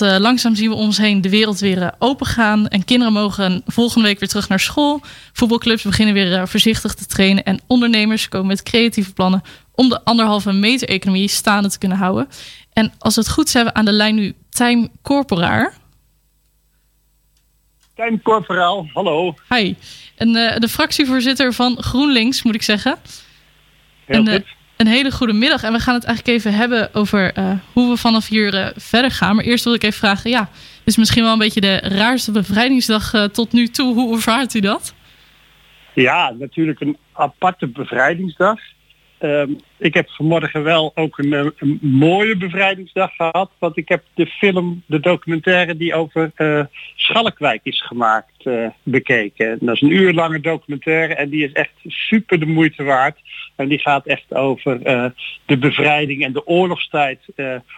uh, langzaam zien we om ons heen de wereld weer uh, open gaan. En kinderen mogen volgende week weer terug naar school. Voetbalclubs beginnen weer uh, voorzichtig te trainen. En ondernemers komen met creatieve plannen om de anderhalve meter economie staande te kunnen houden. En als het goed is, hebben we aan de lijn nu Tijm Corporaar. Tijm Corporaal, hallo. Hi. En de fractievoorzitter van GroenLinks, moet ik zeggen. Heel en, goed een hele goede middag. En we gaan het eigenlijk even hebben over uh, hoe we vanaf hier uh, verder gaan. Maar eerst wil ik even vragen, ja, is misschien wel een beetje de raarste bevrijdingsdag uh, tot nu toe. Hoe ervaart u dat? Ja, natuurlijk een aparte bevrijdingsdag. Um, ik heb vanmorgen wel ook een, een, mooie bevrijdingsdag gehad. Want ik heb de film, de documentaire die over uh, Schalkwijk is gemaakt, uh, bekeken. En dat is een uur lange documentaire en die is echt super de moeite waard. En die gaat echt over de bevrijding en de oorlogstijd.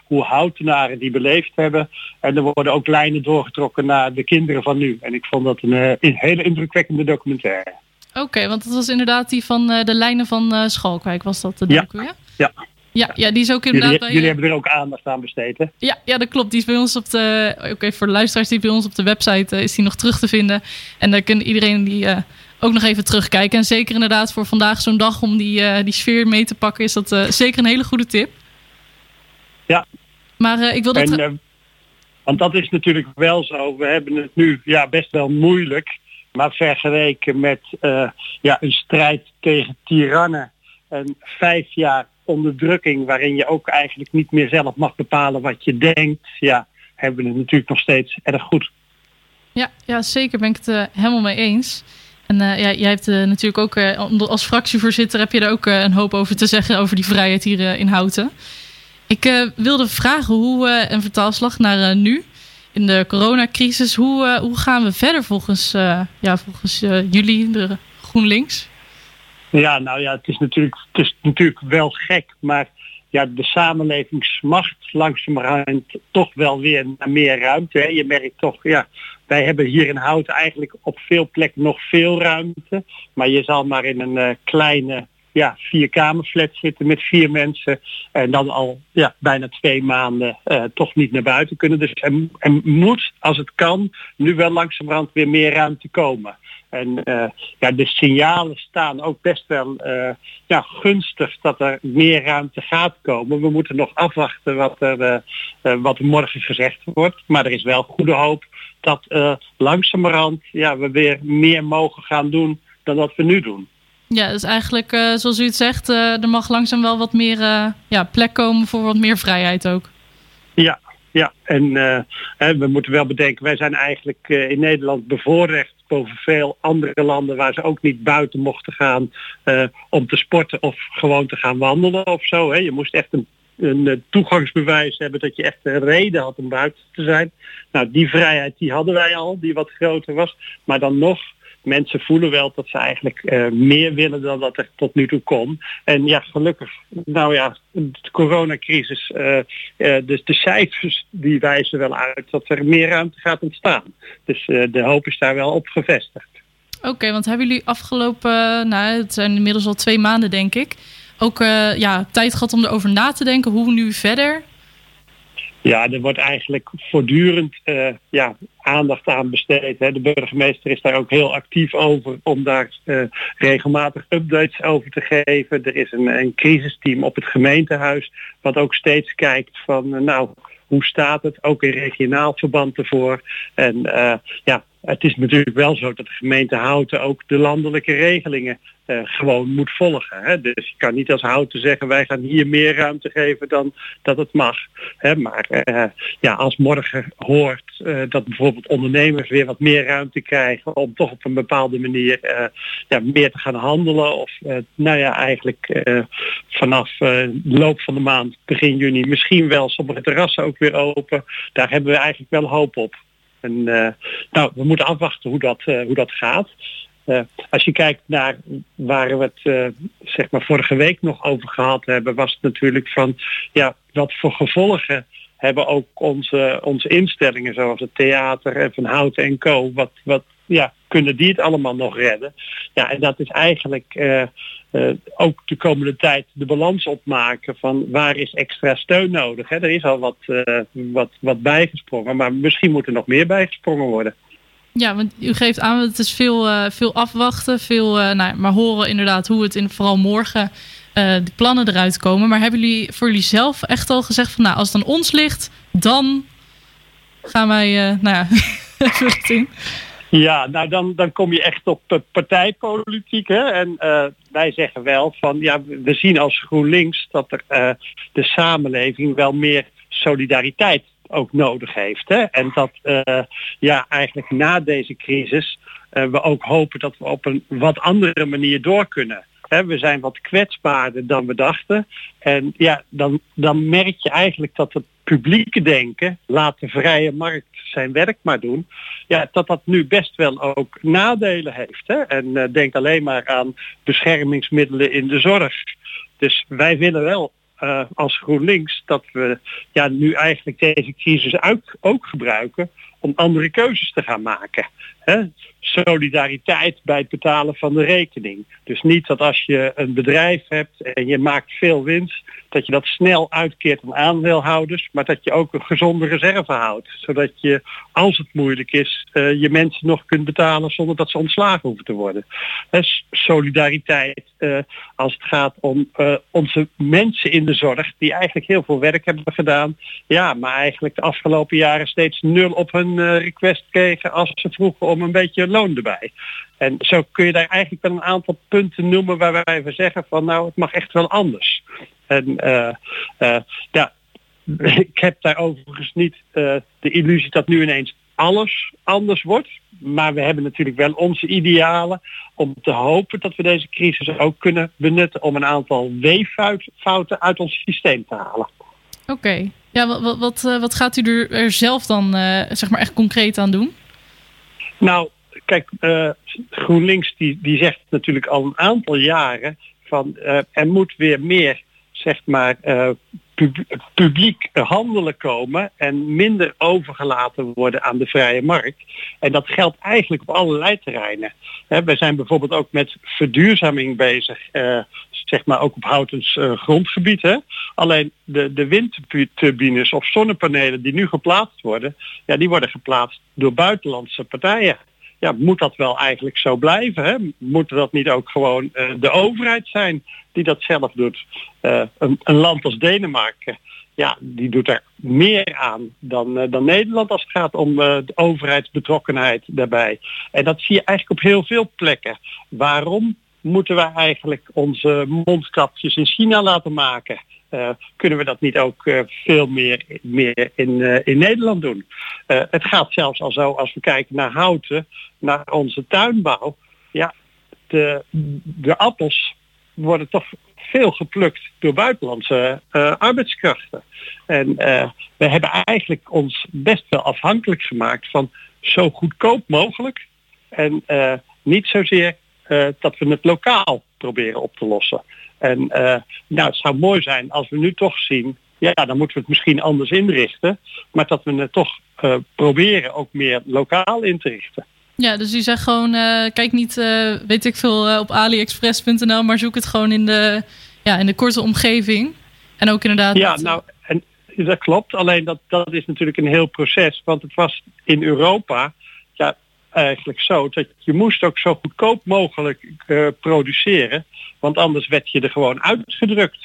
hoe houtenaren die beleefd hebben. En er worden ook lijnen doorgetrokken naar de kinderen van nu. En ik vond dat een, een hele indrukwekkende documentaire. Oké, okay, want dat was inderdaad die van uh, de lijnen van uh, Schalkwijk, was dat de ja. docu, ja? Ja. Ja, ja, die is ook inderdaad jullie, bij... Jullie hebben er ook aandacht aan besteed, hè? Ja, ja, dat klopt. Die is bij ons op de... Oké, okay, voor de luisteraars, die bij ons op de website uh, is die nog terug te vinden. En daar kan iedereen die ook nog even terugkijken. En zeker inderdaad voor vandaag zo'n dag om die, die sfeer mee te pakken, is dat zeker een hele goede tip. Ja. Maar ik wil dat... En, want dat is natuurlijk wel zo. We hebben het nu ja, best wel moeilijk. Maar vergeleken met uh, ja, een strijd tegen tirannen en vijf jaar onderdrukking waarin je ook eigenlijk niet meer zelf mag bepalen wat je denkt, ja, hebben we het natuurlijk nog steeds erg goed. Ja, ja zeker ben ik het uh, helemaal mee eens. En uh, ja, jij hebt natuurlijk ook als fractievoorzitter heb je er ook een hoop over te zeggen over die vrijheid hier in Houten. Ik wilde vragen hoe een vertaalslag naar nu in de coronacrisis. Hoe, uh, hoe gaan we verder volgens, uh, ja, volgens uh, jullie, de GroenLinks? Ja, nou ja, het is natuurlijk, het is natuurlijk wel gek, maar ja, de samenleving smacht langzamerhand toch wel weer naar meer ruimte. Hè. Je merkt toch, ja, wij hebben hier in Houten eigenlijk op veel plekken nog veel ruimte. Maar je zal maar in een kleine ja, vierkamerflat zitten met vier mensen. En dan al ja, bijna twee maanden uh, toch niet naar buiten kunnen. Dus er, moet, als het kan, nu wel langzamerhand weer meer ruimte komen. En uh, ja, de signalen staan ook best wel uh, ja, gunstig dat er meer ruimte gaat komen. We moeten nog afwachten wat er, wat morgen gezegd wordt. Maar er is wel goede hoop dat langzamerhand ja, we weer meer mogen gaan doen dan wat we nu doen. Ja, dus eigenlijk, uh, zoals u het zegt, uh, er mag langzaam wel wat meer uh, ja, plek komen voor wat meer vrijheid ook. Ja, ja. En we moeten wel bedenken, wij zijn eigenlijk in Nederland bevoorrecht boven veel andere landen waar ze ook niet buiten mochten gaan om te sporten of gewoon te gaan wandelen of zo. Hè. Je moest echt een een toegangsbewijs hebben dat je echt een reden had om buiten te zijn. Nou, die vrijheid die hadden wij al, die wat groter was. Maar dan nog mensen voelen wel dat ze eigenlijk uh, meer willen dan dat er tot nu toe kon. En ja, gelukkig, nou ja, de coronacrisis, uh, uh, dus de cijfers die wijzen wel uit dat er meer ruimte gaat ontstaan. Dus de hoop is daar wel op gevestigd. Oké, want hebben jullie afgelopen, nou het zijn inmiddels al twee maanden denk ik, ook ja, tijd gehad om erover na te denken hoe nu verder? Ja, er wordt eigenlijk voortdurend uh, ja, aandacht aan besteed. Hè. De burgemeester is daar ook heel actief over om daar uh, regelmatig updates over te geven. Er is een, een crisisteam op het gemeentehuis wat ook steeds kijkt van uh, nou, hoe staat het, ook in regionaal verband ervoor. En ja, het is natuurlijk wel zo dat de gemeente Houten ook de landelijke regelingen uh, gewoon moet volgen. Hè? Dus je kan niet als Houten zeggen wij gaan hier meer ruimte geven dan dat het mag. Hè? Maar uh, ja, als morgen hoort uh, dat bijvoorbeeld ondernemers weer wat meer ruimte krijgen om toch op een bepaalde manier ja, meer te gaan handelen. Of nou ja, eigenlijk vanaf de loop van de maand, begin juni, misschien wel sommige terrassen ook weer open. Daar hebben we eigenlijk wel hoop op. En uh, nou, we moeten afwachten hoe dat, uh, hoe dat gaat. Uh, als je kijkt naar waar we het zeg maar vorige week nog over gehad hebben, was het natuurlijk van ja, wat voor gevolgen hebben ook onze, onze instellingen zoals het theater en van Hout en Co. Wat, wat ja, kunnen die het allemaal nog redden? Ja, en dat is eigenlijk ook de komende tijd de balans opmaken van waar is extra steun nodig. Hè? Er is al wat, wat, wat bijgesprongen, maar misschien moet er nog meer bijgesprongen worden. Ja, want u geeft aan, het is veel, veel afwachten, veel, nou, maar horen inderdaad hoe het in vooral morgen de plannen eruit komen. Maar hebben jullie voor jullie zelf echt al gezegd van nou, als het aan ons ligt, dan gaan wij, nou ja, richting. Ja, nou dan, dan kom je echt op partijpolitiek. Hè? En uh, wij zeggen wel van ja, we zien als GroenLinks dat er de samenleving wel meer solidariteit ook nodig heeft. Hè? En dat ja, eigenlijk na deze crisis we ook hopen dat we op een wat andere manier door kunnen we zijn wat kwetsbaarder dan we dachten. En ja, dan, dan merk je eigenlijk dat het publieke denken, laat de vrije markt zijn werk maar doen, ja, dat dat nu best wel ook nadelen heeft. Hè? En uh, denk alleen maar aan beschermingsmiddelen in de zorg. Dus wij willen wel uh, als GroenLinks dat we ja, nu eigenlijk deze crisis ook, ook gebruiken om andere keuzes te gaan maken. Solidariteit bij het betalen van de rekening. Dus niet dat als je een bedrijf hebt en je maakt veel winst, dat je dat snel uitkeert aan aandeelhouders, maar dat je ook een gezonde reserve houdt. Zodat je, als het moeilijk is, uh, je mensen nog kunt betalen zonder dat ze ontslagen hoeven te worden. Solidariteit uh, als het gaat om onze mensen in de zorg, die eigenlijk heel veel werk hebben gedaan. Ja, maar eigenlijk de afgelopen jaren steeds nul op hun request kregen als ze vroegen om een beetje loon erbij. En zo kun je daar eigenlijk wel een aantal punten noemen waar wij van zeggen van nou het mag echt wel anders. En uh, uh, ja, ik heb daar overigens niet de illusie dat nu ineens alles anders wordt. Maar we hebben natuurlijk wel onze idealen om te hopen dat we deze crisis ook kunnen benutten om een aantal weeffouten uit ons systeem te halen. Oké, okay. ja, wat, wat, wat, gaat u er, zelf dan zeg maar echt concreet aan doen? Nou, kijk, uh, GroenLinks die, die zegt natuurlijk al een aantal jaren van uh, er moet weer meer zeg maar uh, publiek handelen komen en minder overgelaten worden aan de vrije markt. En dat geldt eigenlijk op allerlei terreinen. Wij zijn bijvoorbeeld ook met verduurzaming bezig, uh, zeg maar ook op houtens uh, grondgebied. Hè? Alleen de, de windturbines of zonnepanelen die nu geplaatst worden, ja, die worden geplaatst door buitenlandse partijen ja, moet dat wel eigenlijk zo blijven? Hè? Moet dat niet ook gewoon uh, de overheid zijn die dat zelf doet? Uh, een, een, land als Denemarken, ja, die doet er meer aan dan, uh, dan Nederland als het gaat om de overheidsbetrokkenheid daarbij. En dat zie je eigenlijk op heel veel plekken. Waarom moeten wij eigenlijk onze mondkapjes in China laten maken? Uh, kunnen we dat niet ook uh, veel meer, meer in, uh, in Nederland doen. het gaat zelfs al zo als we kijken naar houten, naar onze tuinbouw. Ja, de, de appels worden toch veel geplukt door buitenlandse arbeidskrachten. En we hebben eigenlijk ons best wel afhankelijk gemaakt van zo goedkoop mogelijk. En niet zozeer dat we het lokaal proberen op te lossen. En uh, nou, het zou mooi zijn als we nu toch zien, ja, dan moeten we het misschien anders inrichten, maar dat we het toch uh, proberen ook meer lokaal in te richten. Ja, dus u zegt gewoon, uh, kijk niet, weet ik veel, op aliexpress.nl, maar zoek het gewoon in de, ja, in de korte omgeving. En ook inderdaad. Ja, nou, en dat klopt. Alleen dat, dat is natuurlijk een heel proces. Want het was in Europa, ja, eigenlijk zo dat je moest ook zo goedkoop mogelijk uh, produceren, want anders werd je er gewoon uitgedrukt.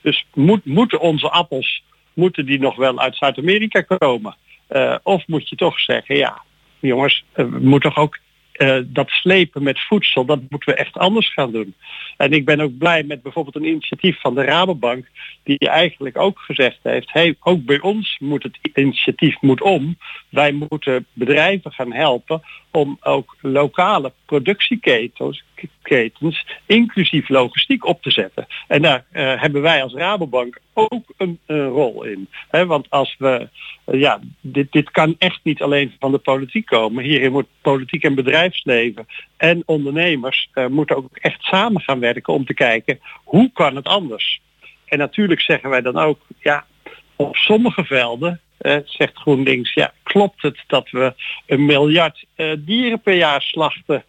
Dus moet, moeten onze appels, moeten die nog wel uit Zuid-Amerika komen? Uh, of moet je toch zeggen, ja, jongens, uh, we moeten toch ook dat slepen met voedsel, dat moeten we echt anders gaan doen. En ik ben ook blij met bijvoorbeeld een initiatief van de Rabobank, die eigenlijk ook gezegd heeft, hey, ook bij ons moet het initiatief moet om. Wij moeten bedrijven gaan helpen om ook lokale productieketens ketens, inclusief logistiek op te zetten. En daar uh, hebben wij als Rabobank ook een, een rol in. Want als we, uh, ja, dit, dit kan echt niet alleen van de politiek komen. Hierin moet politiek en bedrijfsleven en ondernemers moeten ook echt samen gaan werken om te kijken hoe kan het anders. En natuurlijk zeggen wij dan ook, ja, op sommige velden zegt GroenLinks, ja, klopt het dat we een miljard dieren per jaar slachten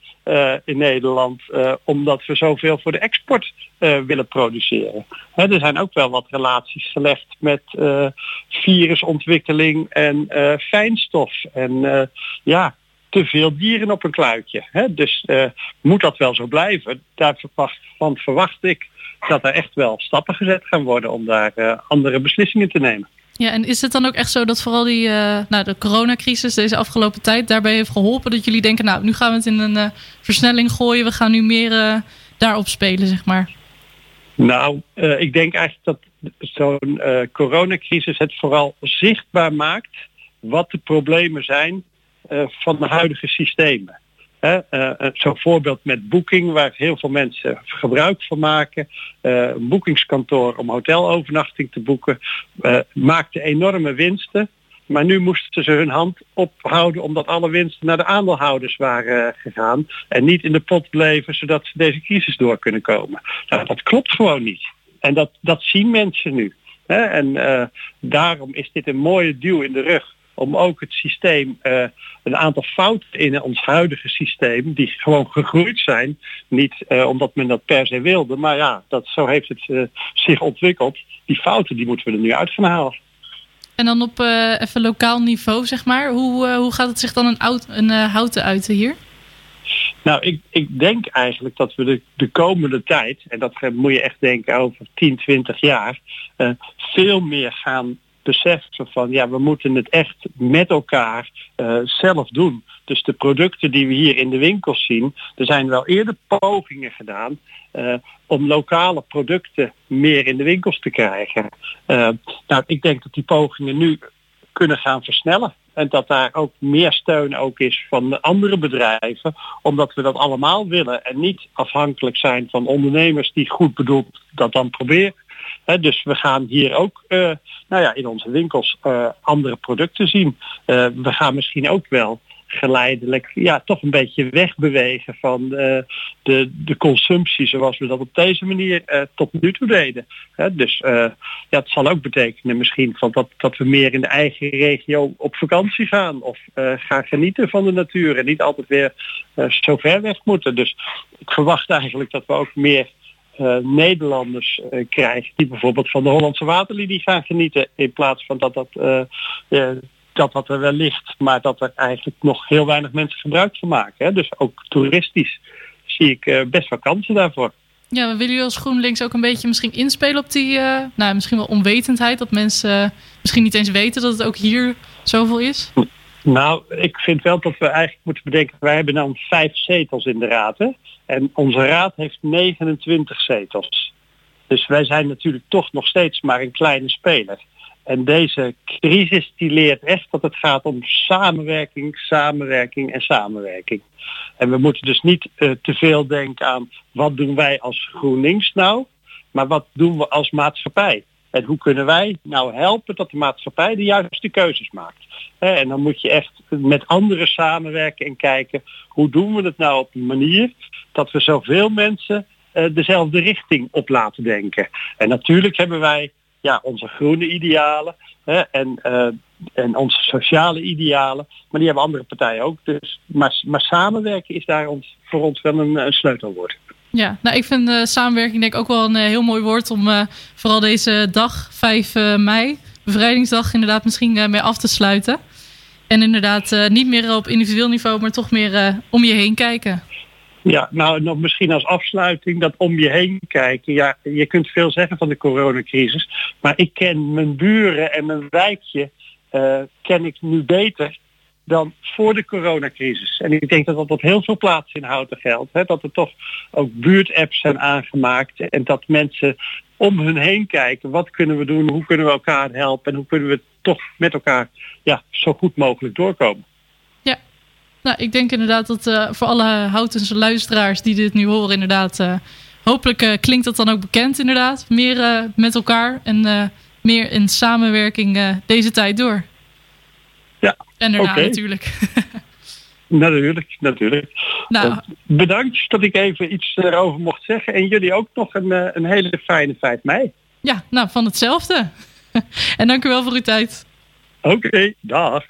in Nederland, omdat we zoveel voor de export willen produceren. er zijn ook wel wat relaties gelegd met virusontwikkeling en fijnstof. En ja, te veel dieren op een kluitje. Hè? Dus uh, moet dat wel zo blijven. Daarvan verwacht ik dat er echt wel stappen gezet gaan worden om daar uh, andere beslissingen te nemen. Ja, en is het dan ook echt zo dat vooral die, uh, nou, de coronacrisis deze afgelopen tijd daarbij heeft geholpen dat jullie denken, nou, nu gaan we het in een versnelling gooien, we gaan nu meer daarop spelen, zeg maar? Nou, ik denk eigenlijk dat zo'n coronacrisis het vooral zichtbaar maakt wat de problemen zijn eh, van de huidige systemen. Uh, Zo'n voorbeeld met boeking, waar heel veel mensen gebruik van maken. een boekingskantoor om hotelovernachting te boeken, maakte enorme winsten. Maar nu moesten ze hun hand ophouden omdat alle winsten naar de aandeelhouders waren gegaan. En niet in de pot bleven zodat ze deze crisis door kunnen komen. Nou, dat klopt gewoon niet. En dat, dat zien mensen nu. En daarom is dit een mooie duw in de rug om ook het systeem, uh, een aantal fouten in ons huidige systeem, die gewoon gegroeid zijn, niet uh, omdat men dat per se wilde, maar ja, dat, zo heeft het uh, zich ontwikkeld. Die fouten die moeten we er nu uit gaan halen. En dan op even lokaal niveau, zeg maar, hoe, hoe gaat het zich dan een, oud, een houten uiten hier? Nou, ik, ik denk eigenlijk dat we de, de komende tijd, en dat moet je echt denken over 10, 20 jaar, veel meer gaan beseffen van ja, we moeten het echt met elkaar uh, zelf doen. Dus de producten die we hier in de winkels zien, er zijn wel eerder pogingen gedaan uh, om lokale producten meer in de winkels te krijgen. Uh, nou, ik denk dat die pogingen nu kunnen gaan versnellen. En dat daar ook meer steun ook is van andere bedrijven. Omdat we dat allemaal willen. En niet afhankelijk zijn van ondernemers die goed bedoeld dat dan proberen dus we gaan hier ook uh, nou ja, in onze winkels uh, andere producten zien. Uh, we gaan misschien ook wel geleidelijk ja, toch een beetje wegbewegen van de, de consumptie zoals we dat op deze manier tot nu toe deden. dus ja, het zal ook betekenen misschien van dat, dat we meer in de eigen regio op vakantie gaan of gaan genieten van de natuur en niet altijd weer zo ver weg moeten. Dus ik verwacht eigenlijk dat we ook meer uh, Nederlanders uh, krijgt die bijvoorbeeld van de Hollandse waterlinie gaan genieten in plaats van dat dat, uh, dat, dat er wel ligt, maar dat er eigenlijk nog heel weinig mensen gebruik van maken. Hè? Dus ook toeristisch zie ik best wel kansen daarvoor. Ja, we willen jullie als GroenLinks ook een beetje misschien inspelen op die, nou misschien wel onwetendheid, dat mensen misschien niet eens weten dat het ook hier zoveel is? Nou, ik vind wel dat we eigenlijk moeten bedenken, wij hebben dan vijf zetels in de raad. Hè? En onze raad heeft 29 zetels. Dus wij zijn natuurlijk toch nog steeds maar een kleine speler. En deze crisis die leert echt dat het gaat om samenwerking, samenwerking en samenwerking. En we moeten dus niet uh, te veel denken aan wat doen wij als GroenLinks nou, maar wat doen we als maatschappij. En hoe kunnen wij nou helpen dat de maatschappij de juiste keuzes maakt. En dan moet je echt met anderen samenwerken en kijken hoe doen we het nou op een manier dat we zoveel mensen uh, dezelfde richting op laten denken. En natuurlijk hebben wij ja, onze groene idealen en, uh, en onze sociale idealen, maar die hebben andere partijen ook. Dus, maar, maar samenwerken is daar voor ons wel een sleutelwoord. Ja, nou ik vind uh, samenwerking denk ik ook wel een heel mooi woord om uh, vooral deze dag, 5 mei, bevrijdingsdag, inderdaad misschien mee af te sluiten. En inderdaad niet meer op individueel niveau, maar toch meer om je heen kijken. Ja, nou nog misschien als afsluiting dat om je heen kijken. Ja, je kunt veel zeggen van de coronacrisis. Maar ik ken mijn buren en mijn wijkje ken ik nu beter dan voor de coronacrisis. En ik denk dat dat op heel veel plaatsen in Houten geldt. Hè? Dat er toch ook buurtapps zijn aangemaakt. En dat mensen om hun heen kijken. Wat kunnen we doen? Hoe kunnen we elkaar helpen? En hoe kunnen we toch met elkaar ja, zo goed mogelijk doorkomen? Ja, nou, ik denk inderdaad dat uh, voor alle Houtense luisteraars die dit nu horen, inderdaad, uh, hopelijk uh, klinkt dat dan ook bekend inderdaad. Meer met elkaar en meer in samenwerking deze tijd door. Ja, En daarna okay. natuurlijk. Natuurlijk, natuurlijk. Nou, bedankt dat ik even iets erover mocht zeggen. En jullie ook nog een, een hele fijne 5 mei. Ja, nou van hetzelfde. en dank u wel voor uw tijd. Oké, okay, dag.